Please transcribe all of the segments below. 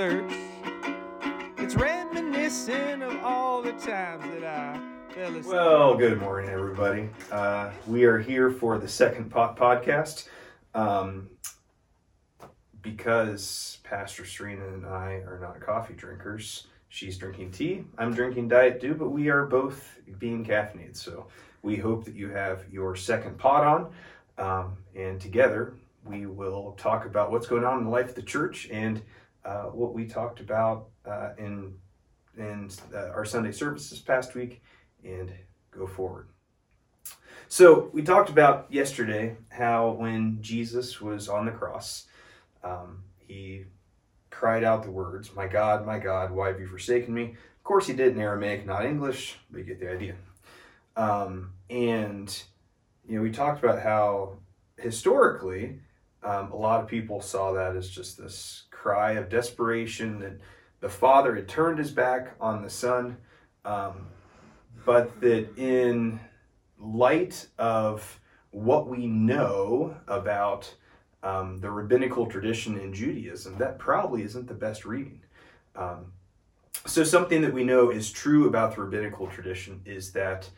search. It's reminiscent of all the times that I fell asleep. Well, good morning, everybody. Uh, we are here for the second pot podcast um, because Pastor Serena and I are not coffee drinkers. She's drinking tea. I'm drinking Diet Dew, but we are both being caffeinated. So we hope that you have your second pot on, um, and together we will talk about what's going on in the life of the church and uh, what we talked about uh, in in uh, our Sunday service this past week and go forward. So, we talked about yesterday how when Jesus was on the cross, um, he cried out the words, My God, my God, why have you forsaken me? Of course, he did in Aramaic, not English, but you get the idea. Um, and, you know, we talked about how historically, um, a lot of people saw that as just this cry of desperation that the father had turned his back on the son, um, but that in light of what we know about um, the rabbinical tradition in Judaism, that probably isn't the best reading. Um, so, something that we know is true about the rabbinical tradition is that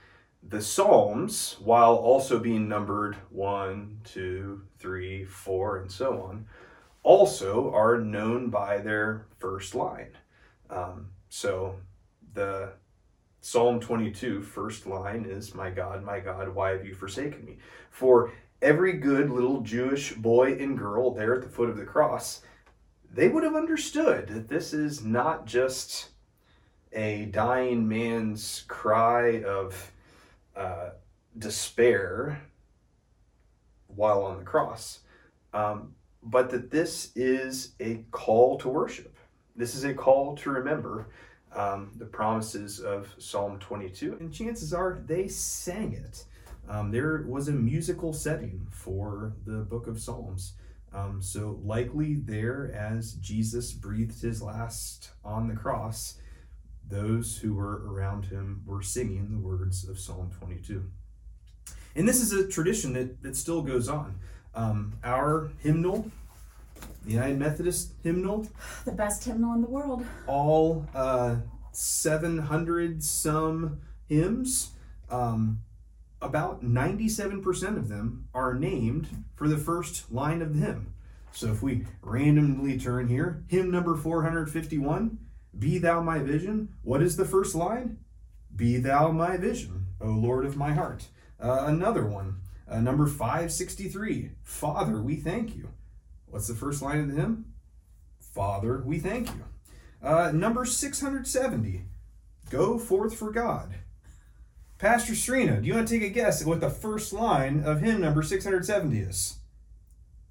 the Psalms, while also being numbered one, two, three, four, and so on, also are known by their first line. Um, so the Psalm 22, first line is, My God, my God, why have you forsaken me? For every good little Jewish boy and girl there at the foot of the cross, they would have understood that this is not just a dying man's cry of uh, despair while on the cross, um, but that this is a call to worship. This is a call to remember um, the promises of Psalm 22. And chances are they sang it. Um, there was a musical setting for the book of Psalms. Um, so, likely there, as Jesus breathed his last on the cross, those who were around him were singing the words of Psalm 22. And this is a tradition that, that still goes on. Um, our hymnal, the United Methodist hymnal, The best hymnal in the world. all uh, 700 some hymns, um, about 97% of them are named for the first line of the hymn. So if we randomly turn here, hymn number 451, Be Thou My Vision, what is the first line? Be Thou My Vision, O Lord of my heart. Uh, another one, uh, number 563, Father, we thank you. What's the first line of the hymn? Father, we thank you. Uh, number 670, Go Forth for God. Pastor Serena, do you want to take a guess at what the first line of hymn number 670 is?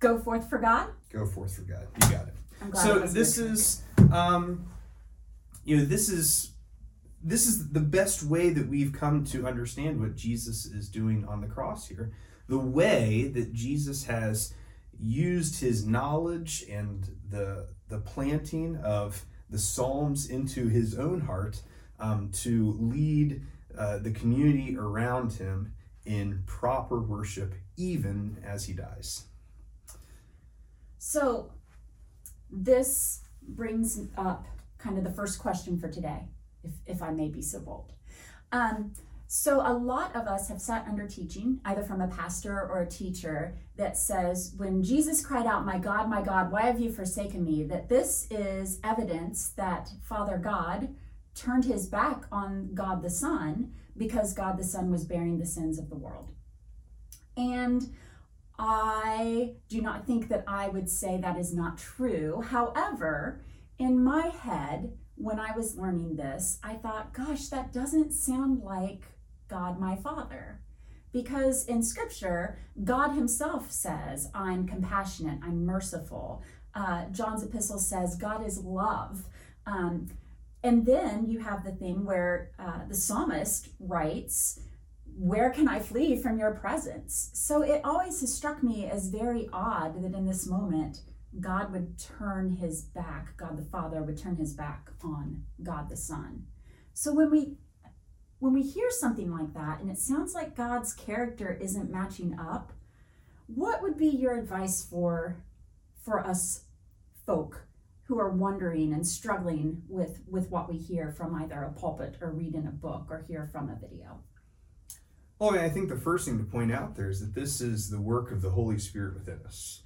Go forth for God. Go Forth for God. You got it. I'm glad So this is, um, you know, this is this is the best way that we've come to understand what Jesus is doing on the cross here. The way that Jesus has used his knowledge and the the planting of the Psalms into his own heart um, to lead uh, the community around him in proper worship, even as he dies. So, this brings up kind of the first question for today, if, if I may be so bold. Um, so, a lot of us have sat under teaching, either from a pastor or a teacher, that says, when Jesus cried out, My God, my God, why have you forsaken me? that this is evidence that Father God turned his back on God the Son because God the Son was bearing the sins of the world. And I do not think that I would say that is not true. However, in my head, when I was learning this, I thought, gosh, that doesn't sound like God my Father. Because in Scripture, God Himself says, I'm compassionate, I'm merciful. Uh, John's epistle says, God is love. Um, and then you have the thing where uh, the psalmist writes, where can I flee from your presence? So it always has struck me as very odd that in this moment, God would turn his back, God the Father would turn his back on God the Son. So when we when we hear something like that and it sounds like God's character isn't matching up, what would be your advice for for us folk who are wondering and struggling with with what we hear from either a pulpit or read in a book or hear from a video? Well, I think the first thing to point out there is that this is the work of the Holy Spirit within us,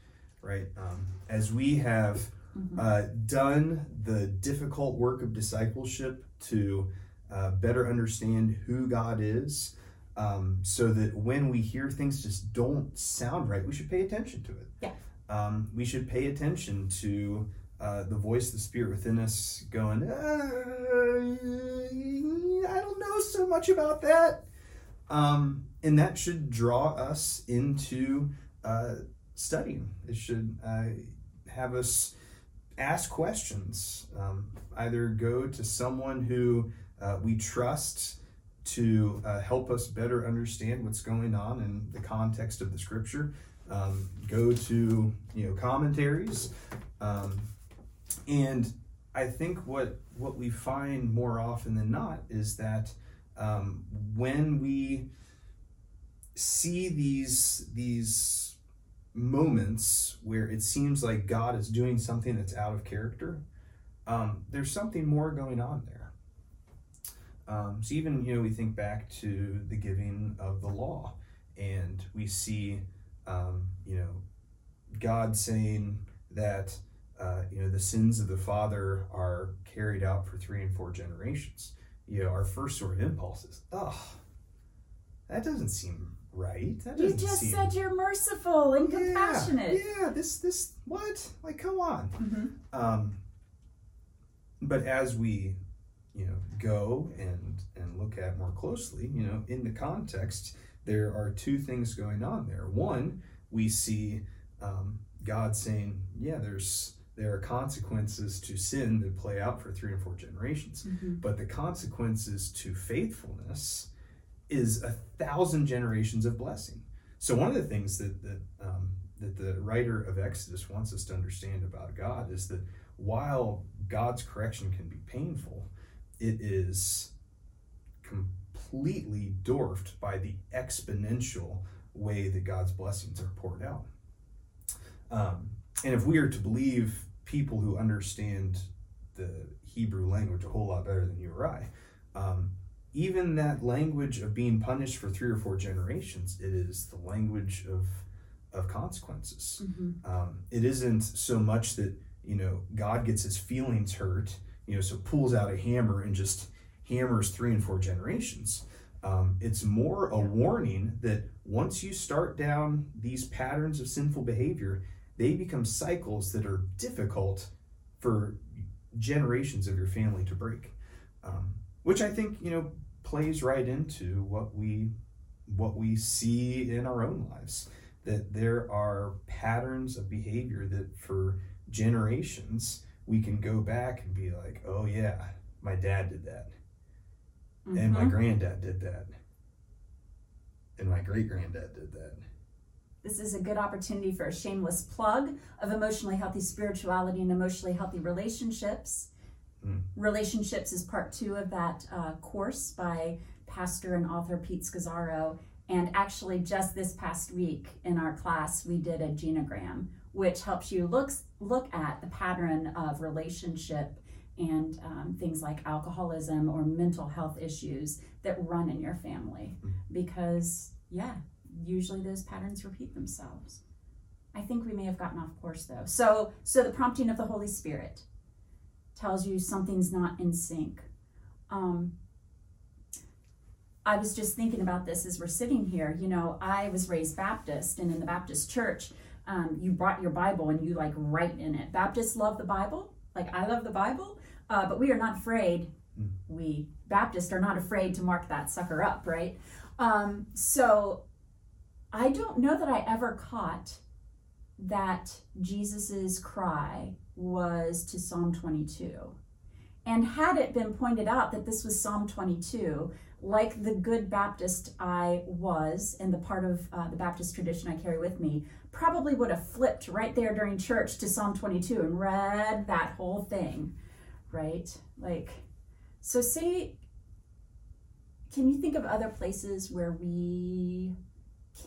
right? Um, as we have Mhm. uh, done the difficult work of discipleship to uh, better understand who God is, um, so that when we hear things just don't sound right, we should pay attention to it. Yeah. Um, we should pay attention to uh, the voice of the Spirit within us going, uh, I don't know so much about that. Um, and that should draw us into uh, studying. It should uh, have us ask questions. Um, either go to someone who uh, we trust to uh, help us better understand what's going on in the context of the scripture. Um, go to you know commentaries, um, and I think what what we find more often than not is that um, when we see these these moments where it seems like God is doing something that's out of character, um, there's something more going on there. Um, so even you know we think back to the giving of the law, and we see um, you know God saying that uh, you know the sins of the father are carried out for three and four generations. You know our first sort of impulse is, oh, that doesn't seem right. You just seem said you're merciful and yeah, compassionate. Yeah, this this what? Like, come on. Mhm. Um, but as we, you know, go and and look at more closely, you know, in the context, there are two things going on there. One, we see um, God saying, "Yeah, there's there are consequences to sin that play out for three and four generations, Mhm. but the consequences to faithfulness is a thousand generations of blessing." So one of the things that that um, that the writer of Exodus wants us to understand about God is that while God's correction can be painful, it is completely dwarfed by the exponential way that God's blessings are poured out. Um, and if we are to believe people who understand the Hebrew language a whole lot better than you or I, um, even that language of being punished for three or four generations, it is the language of of consequences. Mhm. Um, it isn't so much that you know God gets his feelings hurt, you know, so pulls out a hammer and just hammers three and four generations. Um, it's more a Yeah. warning that once you start down these patterns of sinful behavior, they become cycles that are difficult for generations of your family to break. Um, which I think you know plays right into what we what we see in our own lives that there are patterns of behavior that for generations we can go back and be like oh yeah my dad did that and my Mhm. granddad did that and my great granddad did that This is a good opportunity for a shameless plug of emotionally healthy spirituality and emotionally healthy relationships. Mm. Relationships is part two of that uh, course by pastor and author Pete Scazzero. And actually, just this past week in our class, we did a genogram, which helps you look look at the pattern of relationship and um, things like alcoholism or mental health issues that run in your family. Mm. Because, yeah, usually those patterns repeat themselves. I think we may have gotten off course though. So, so the prompting of the Holy Spirit tells you something's not in sync. Um, I was just thinking about this as we're sitting here. You know, I was raised Baptist, and in the Baptist church, um, you brought your Bible and you like write in it. Baptists love the Bible, like I love the Bible, uh, but we are not afraid. Mm. We Baptists are not afraid to mark that sucker up, right? Um, so I don't know that I ever caught that Jesus's cry was to Psalm 22. And had it been pointed out that this was Psalm 22, like the good Baptist I was, and the part of uh, the Baptist tradition I carry with me, probably would have flipped right there during church to Psalm 22 and read that whole thing, right? Like, so say, can you think of other places where we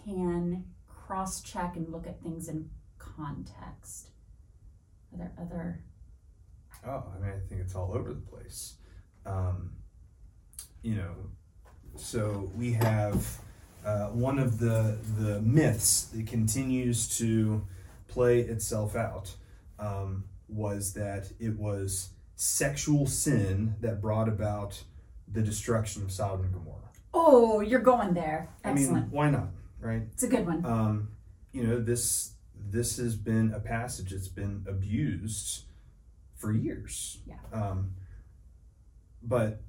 can cross check and look at things in context? Are there other Oh, I mean, I think it's all over the place. Um, you know, so we have uh, one of the the myths that continues to play itself out um, was that it was sexual sin that brought about the destruction of Sodom and Gomorrah. Oh, you're going there. I Excellent. mean, why not, right? it's a good one. um, you know this this has been a passage that's been abused for years Yeah. um, but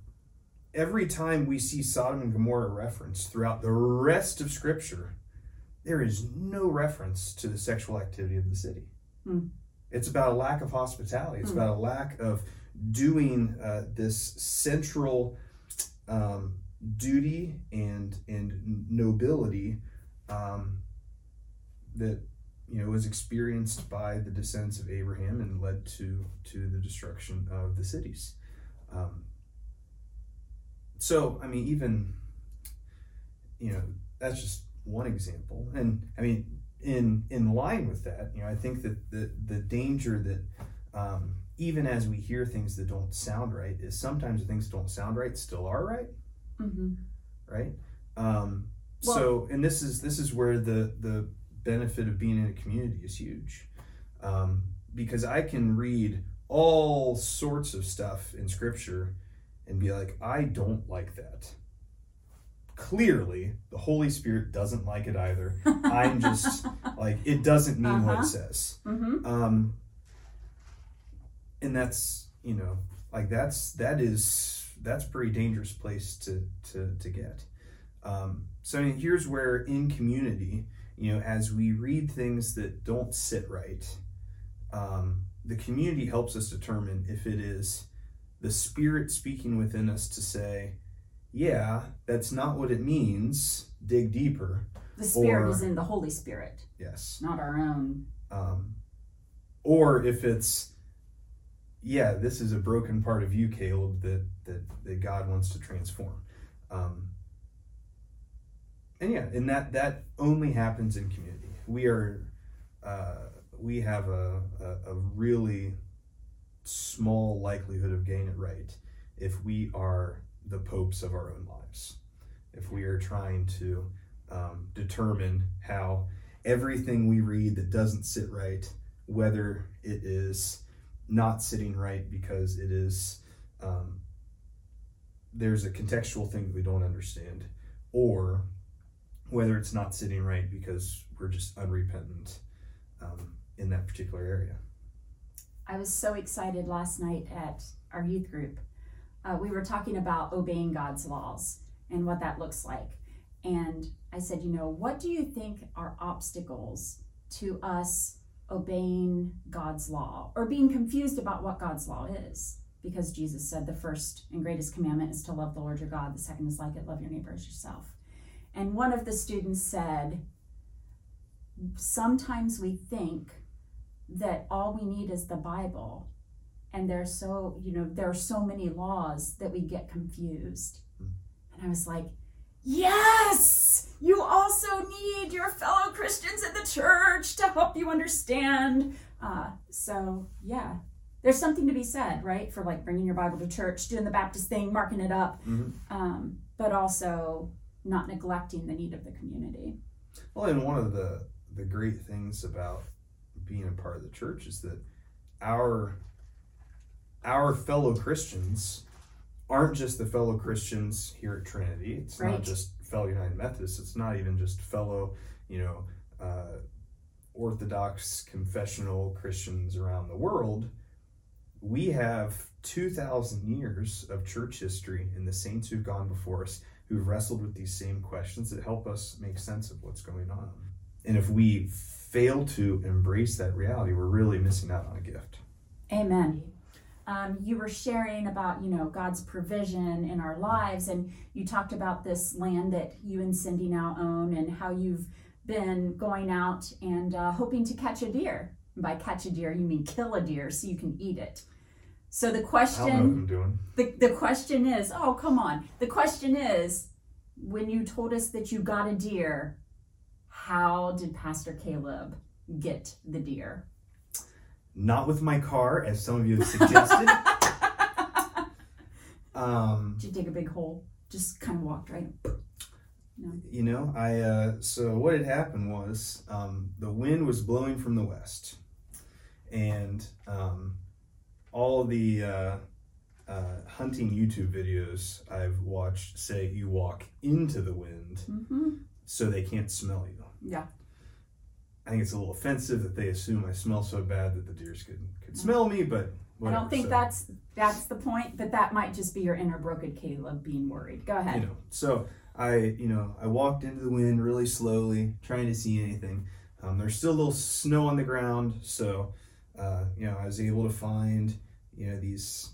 every time we see sodom and gomorrah referenced throughout the rest of scripture there is no reference to the sexual activity of the city Hmm. it's about a lack of hospitality it's Hmm. about a lack of doing uh, this central um, duty and and nobility um, that you know was experienced by the descendants of Abraham and led to to the destruction of the cities. Um, so I mean, even you know that's just one example, and I mean in in line with that, you know, I think that the the danger that um, even as we hear things that don't sound right is sometimes the things that don't sound right still are right. Hmm right? Um, Well- so and this is this is where the the benefit of being in a community is huge. Um, because i can read all sorts of stuff in scripture and be like i don't like that. Clearly the holy spirit doesn't like it either. I'm just like it doesn't mean what Uh-huh. it says. Hmm um and that's you know like that's that is that's a pretty dangerous place to to to get. Um so I mean, here's where in community you know as we read things that don't sit right um the community helps us determine if it is the spirit speaking within us to say yeah that's not what it means dig deeper The Spirit Or- is in the Holy Spirit, yes not our own. um, or if it's yeah this is a broken part of you caleb that that, that god wants to transform um, and yeah and that that only happens in community. We are uh, we have a, a, a really small likelihood of getting it right if we are the popes of our own lives. If we are trying to um, determine how everything we read that doesn't sit right, whether it is not sitting right because it is um, there's a contextual thing that we don't understand, or whether it's not sitting right because we're just unrepentant um, in that particular area. I was so excited last night at our youth group. Uh, we were talking about obeying God's laws and what that looks like. And I said, you know, what do you think are obstacles to us obeying God's law or being confused about what God's law is? Because Jesus said the first and greatest commandment is to love the Lord your God, the second is like it, love your neighbor as yourself. And one of the students said, sometimes we think that all we need is the Bible. And there's so, you know, there are so many laws that we get confused. Mm. And I was like, yes, you also need your fellow Christians in the church to help you understand. Uh, so, yeah, there's something to be said, right? For like bringing your Bible to church, doing the Baptist thing, marking it up, Mhm. um, but also not neglecting the need of the community. Well, and one of the the great things about being a part of the church is that our our fellow Christians aren't just the fellow Christians here at Trinity. It's Right. not just fellow United Methodists. It's not even just fellow, you know, uh, Orthodox confessional Christians around the world. We have 2,000 years of church history and the saints who've gone before us who've wrestled with these same questions that help us make sense of what's going on. And if we fail to embrace that reality, we're really missing out on a gift. Amen. Um, you were sharing about you know God's provision in our lives, and you talked about this land that you and Cindy now own, and how you've been going out and uh, hoping to catch a deer. By catch a deer, you mean kill a deer so you can eat it. So the I don't know what question, the, the question is, oh come on, the question is, when you told us that you got a deer, how did Pastor Caleb get the deer? not with my car, as some of you have suggested. um, Did you dig a big hole? Just kind of walked right. you know, I uh, so what had happened was um, the wind was blowing from the west, and um, all the uh, uh, hunting YouTube videos I've watched say you walk into the wind Mm-hmm. so they can't smell you. Yeah. I think it's a little offensive that they assume I smell so bad that the deers could could smell me, but I don't think So, that's that's the point, but that might just be your inner broken Caleb being worried. Go ahead. you know. So I, you know, I walked into the wind really slowly, trying to see anything. Um, there's still a little snow on the ground, so uh, you know, I was able to find, you know, these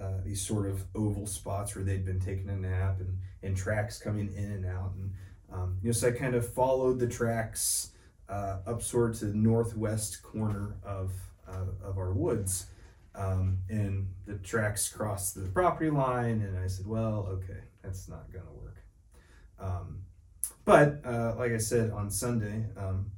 uh, these sort of oval spots where they'd been taking a nap and and tracks coming in and out, and um, you know, so I kind of followed the tracks uh, up sort to the northwest corner of uh, of our woods. Um, and the tracks crossed the property line, and I said, "Well, okay, that's not gonna work." Um, but uh, like I said on Sunday, um,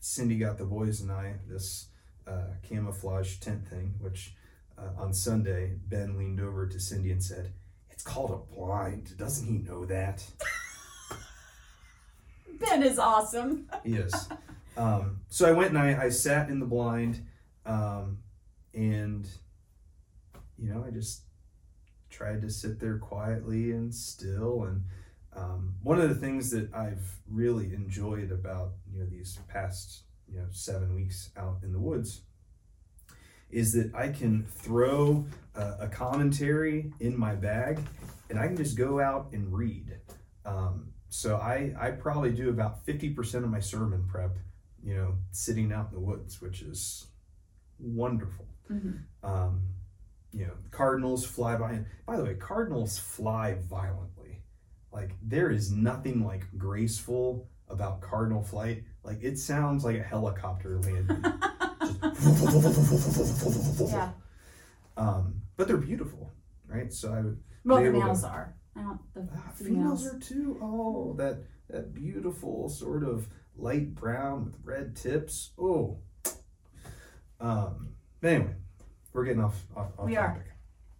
Cindy got the boys and I this uh, camouflage tent thing, which uh, on Sunday Ben leaned over to Cindy and said, "It's called a blind. Doesn't he know that?" Ben is awesome. Yes. Um, so I went and I, I sat in the blind, um, and you know I just tried to sit there quietly and still. And um, one of the things that I've really enjoyed about you know these past you know seven weeks out in the woods is that I can throw uh, a commentary in my bag and I can just go out and read. Um, so I, I probably do about 50% of my sermon prep, you know, sitting out in the woods, which is wonderful. Mhm. Um, you know, cardinals fly by. By the way, cardinals fly violently. Like there is nothing like graceful about cardinal flight. Like it sounds like a helicopter landing. Yeah. um, but they're beautiful, right? So I would Well, the able to- males are. I don't. The Ah, females. females are too. Oh, that that beautiful sort of light brown with red tips. Oh. Um. Anyway, we're getting off off, off We are.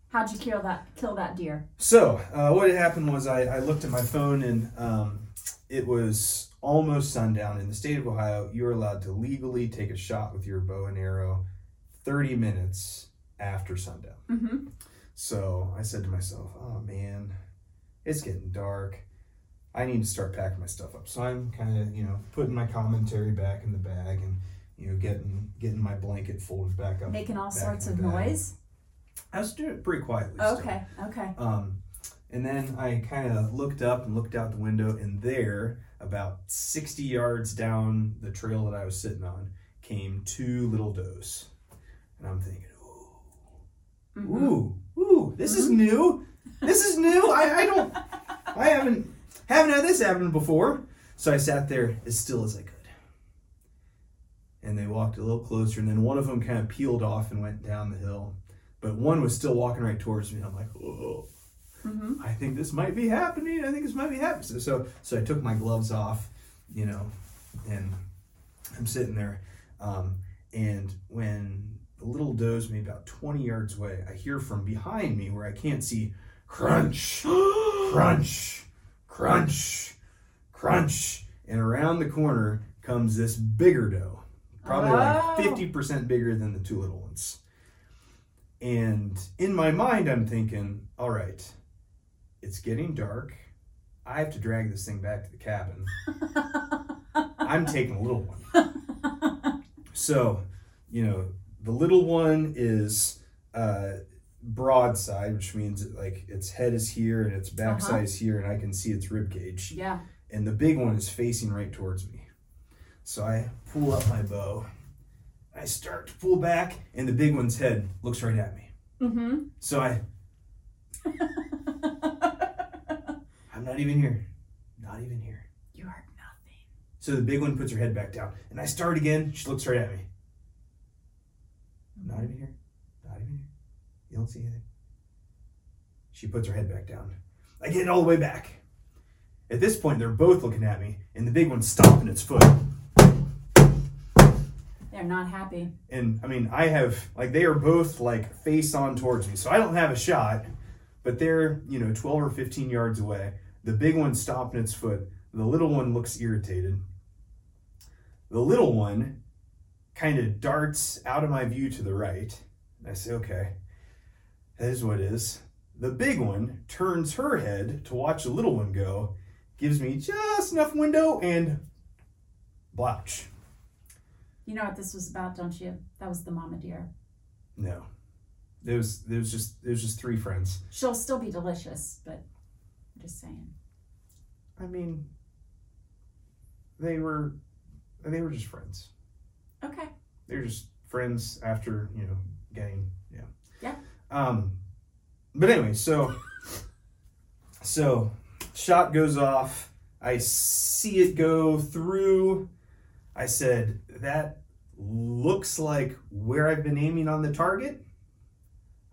How'd you kill that? Kill that deer? So uh, what had happened was I, I looked at my phone and um, it was almost sundown. In the state of Ohio, you're allowed to legally take a shot with your bow and arrow 30 minutes after sundown. Mm-hmm. So I said to myself, oh man, it's getting dark. I need to start packing my stuff up. So I'm kind of, you know, putting my commentary back in the bag and, you know, getting getting my blanket folded back up. Making all sorts of bag. noise. I was doing it pretty quietly. still. Okay. Okay. Um, and then I kind of looked up and looked out the window, and there, about 60 yards down the trail that I was sitting on, came two little does. And I'm thinking, ooh, Mhm. Ooh, ooh, this is new. This is new. I, I don't, I haven't, haven't had this happen before. So I sat there as still as I could. And they walked a little closer, and then one of them kind of peeled off and went down the hill. But one was still walking right towards me. And I'm like, oh, Mhm. I think this might be happening. I think this might be happening. So, so, so I took my gloves off, you know, and I'm sitting there. Um, and when the little doe's maybe about 20 yards away, I hear from behind me where I can't see crunch, crunch, crunch, crunch. And around the corner comes this bigger doe, probably Oh. like 50% bigger than the two little ones. And in my mind, I'm thinking, all right, it's getting dark. I have to drag this thing back to the cabin. I'm taking a little one. So, you know, the little one is uh, broadside, which means that, like its head is here and its backside Uh-huh. is here, and I can see its rib cage. yeah. And the big one is facing right towards me. So I pull up my bow. I start to pull back, and the big one's head looks right at me. Mm-hmm. So I, not even here. Not even here. you are nothing. So the big one puts her head back down, and I start again. She looks right at me. Not even here. Not even here. You don't see anything. She puts her head back down. I get it all the way back. At this point, they're both looking at me, and the big one's stomping its foot. They're not happy. And I mean, I have like they are both like face on towards me, so I don't have a shot. But they're you know 12 or 15 yards away. The big one stomping its foot. The little one looks irritated. The little one kind of darts out of my view to the right. I say, okay, that is what it is. The big one turns her head to watch the little one go, gives me just enough window and blouch. You know what this was about, don't you? That was the mama deer. No. It was it was just it was just three friends. She'll still be delicious, but I'm just saying. I mean they were they were just friends. Okay. They were just friends after, you know, getting yeah. Yeah. Um but anyway, so so shot goes off. I see it go through. I said, that looks like where I've been aiming on the target.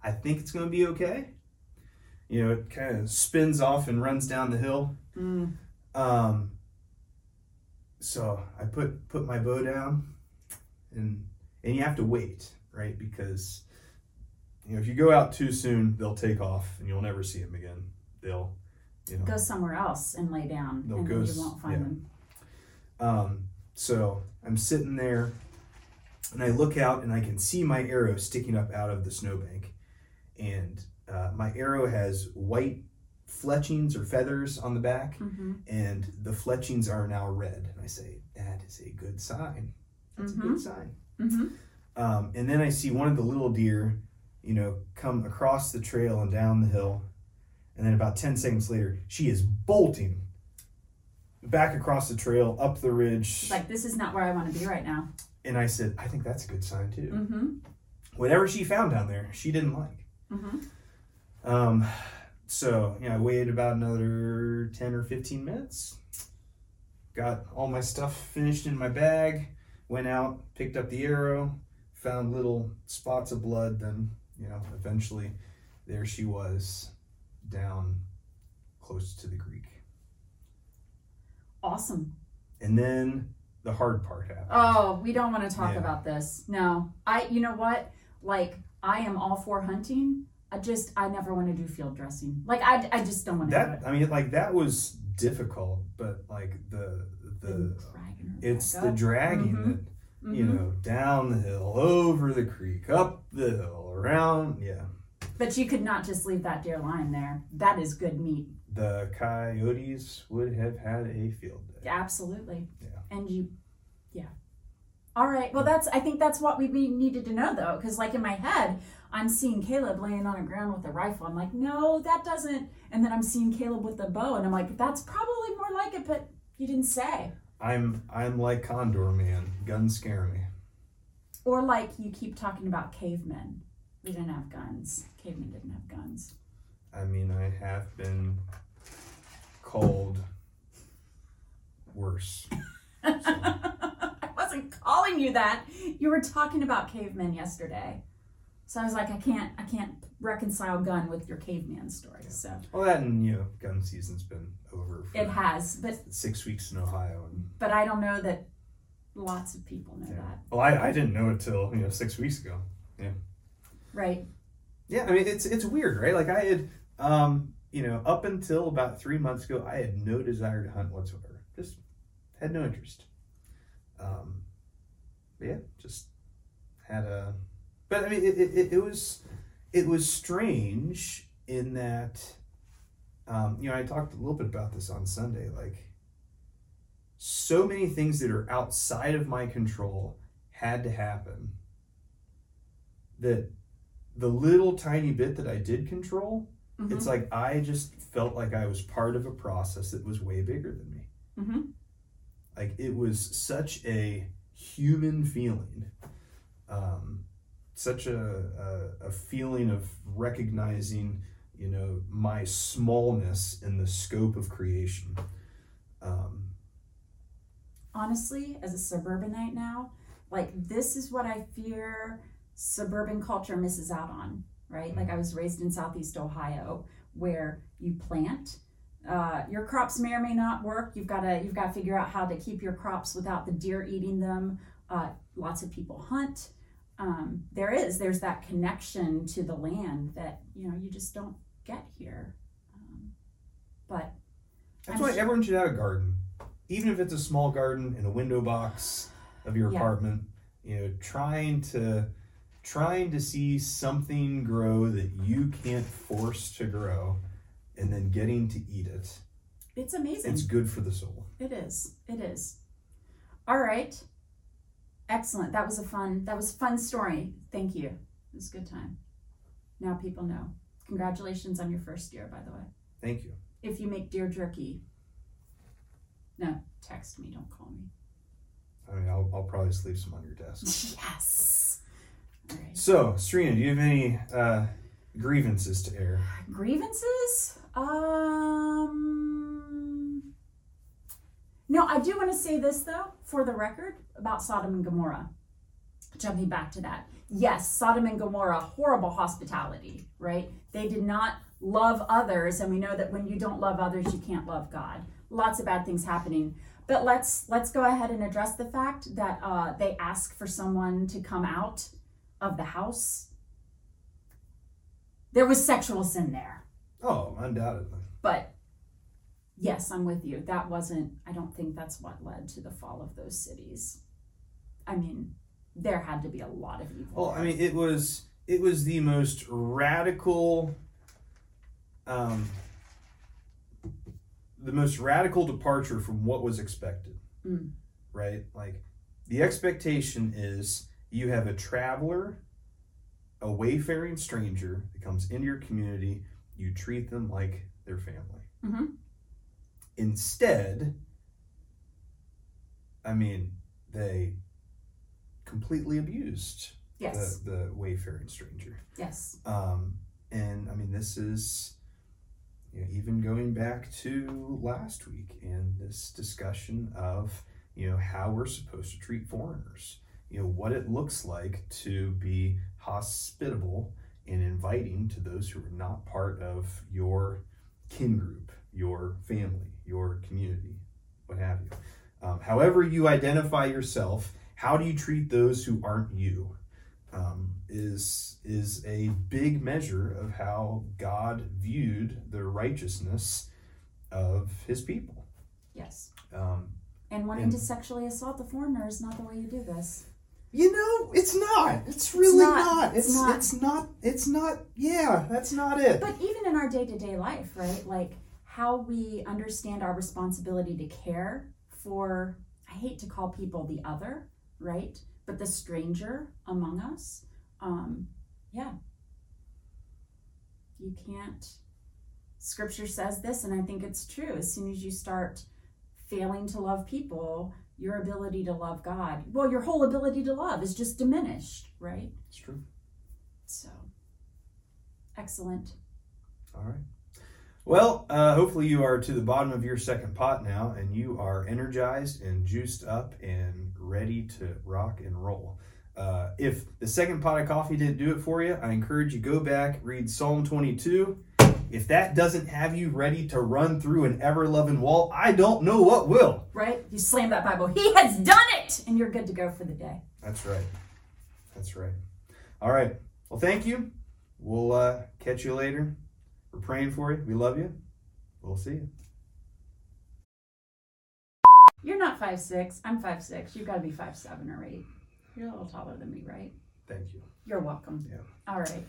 I think it's going to be okay. You know, it kind of spins off and runs down the hill. Mm. Um, so I put put my bow down, and and you have to wait, right? Because you know if you go out too soon, they'll take off, and you'll never see them again. They'll, you know, Go somewhere else and lay down, They'll and go you won't find yeah. them. Um, so I'm sitting there and I look out and I can see my arrow sticking up out of the snowbank. And uh, my arrow has white fletchings or feathers on the back, hmm and the fletchings are now red. And I say, That is a good sign. That's a Mhm. good sign. hmm Um, and then I see one of the little deer, you know, come across the trail and down the hill. And then about 10 seconds later, she is bolting back across the trail, up the ridge. Like this is not where I want to be right now. And I said, I think that's a good sign too. Mm-hmm. Whatever she found down there, she didn't like. Mm-hmm. Um, so, yeah, I waited about another 10 or 15 minutes. Got all my stuff finished in my bag, went out, picked up the arrow, found little spots of blood. Then, you know, eventually there she was down close to the creek. Awesome. And then the hard part happened. Oh, we don't want to talk Yeah. about this. No, I. You know what? Like I am all for hunting. I just I never want to do field dressing. Like I, I just don't want to do that it. I mean, like that was difficult, but like the the it's the up. dragging Mhm. that you Mhm. know down the hill, over the creek, up the hill, around. Yeah, But you could not just leave that deer lying there. That is good meat. the coyotes would have had a field day. Absolutely. Yeah. And you, yeah. All right. Well, that's. I think that's what we needed to know though, because like in my head, I'm seeing Caleb laying on the ground with a rifle. I'm like, no, that doesn't. And then I'm seeing Caleb with the bow, and I'm like, that's probably more like it, but you didn't say. I'm I'm like Condor Man. Guns scare me. Or like you keep talking about cavemen. We didn't have guns. Cavemen didn't have guns. I mean, I have been called worse. I wasn't calling you that. You were talking about cavemen yesterday. So I was like, I can't, I can't reconcile gun with your caveman story. So Well, that and you know, gun season's been over for it has, but six weeks in Ohio, and but I don't know that lots of people know Yeah. that, well, I, I didn't know it till you know six weeks ago. Yeah. Right? Yeah, I mean it's it's weird, right? Like I had, um, you know, up until about three months ago, I had no desire to hunt whatsoever. Just had no interest. Um, yeah, just had a. But I mean, it, it, it, was it was strange in that, um, you know, I talked a little bit about this on Sunday. Like, so many things that are outside of my control had to happen. That the little tiny bit that I did control, Mhm. it's like I just felt like I was part of a process that was way bigger than me. Mhm. Like it was such a human feeling, um, such a, a a feeling of recognizing, you know, my smallness in the scope of creation. Um, honestly, as a suburbanite now, like this is what I fear suburban culture misses out on, right? Like I was raised in Southeast Ohio where you plant. Uh, your crops may or may not work. You've got to you've got to figure out how to keep your crops without the deer eating them Uh, lots of people hunt. Um, there is there's that connection to the land that you know you just don't get here. Um, but That's I'm why su- everyone should have a garden, even if it's a small garden in a window box of your Yeah. apartment. You know, trying to trying to see something grow that you can't force to grow, and then getting to eat it. it's amazing. It's good for the soul. It is. It is. All right. Excellent. That was a fun. That was a fun story. Thank you. It was a good time. Now people know. Congratulations on your first deer, by the way. Thank you. If you make deer jerky, no, text me. Don't call me. I mean, I'll, I'll probably just leave some on your desk. Yes. All right. So, Serena, do you have any uh, grievances to air? Grievances? Um. No, I do want to say this though, for the record, about Sodom and Gomorrah. Jumping back to that. Yes, Sodom and Gomorrah, horrible hospitality, right? They did not love others, and we know that when you don't love others, you can't love God. Lots of bad things happening. But let's let's go ahead and address the fact that uh, they ask for someone to come out of the house. There was sexual sin there. Oh, undoubtedly. But yes, I'm with you. That wasn't, I don't think that's what led to the fall of those cities. I mean, there had to be a lot of evil. Well, I mean, it was it was the most radical, um, the most radical departure from what was expected. Mm. Right, like the expectation is you have a traveler, a wayfaring stranger that comes into your community. You treat them like their family. Mhm. Instead, I mean, they completely abused yes, the, the wayfaring stranger. yes, Um, and I mean, this is you know, even going back to last week and this discussion of you know how we're supposed to treat foreigners. You know what it looks like to be hospitable and inviting to those who are not part of your kin group, your family, your community, what have you. Um, however you identify yourself, how do you treat those who aren't you? um, is is a big measure of how God viewed the righteousness of His people. yes. Um, And wanting And- to sexually assault the foreigner is not the way you do this. You know, it's not. It's really not. not. It's It's not. it's not. It's not. Yeah, that's not it. But even in our day to day life, right? Like how we understand our responsibility to care for, I hate to call people the other, right? But the stranger among us. Um, yeah. You can't, scripture says this, and I think it's true. As soon as you start failing to love people, your ability to love God, well, your whole ability to love is just diminished, right? It's true. So, excellent. All right. Well, uh, hopefully you are to the bottom of your second pot now, and you are energized and juiced up and ready to rock and roll. Uh, if the second pot of coffee didn't do it for you, I encourage you go back, read Psalm 22. If that doesn't have you ready to run through an ever loving wall, I don't know what will. right? You slam that Bible, He has done it, and you're good to go for the day. That's right. That's right. All right. Well, thank you. We'll uh, catch you later. We're praying for you. We love you. We'll see you. You're not five six. I'm five six. You've got to be five seven or eight. You're a little taller than me, right? Thank you. You're welcome. Yeah. All right.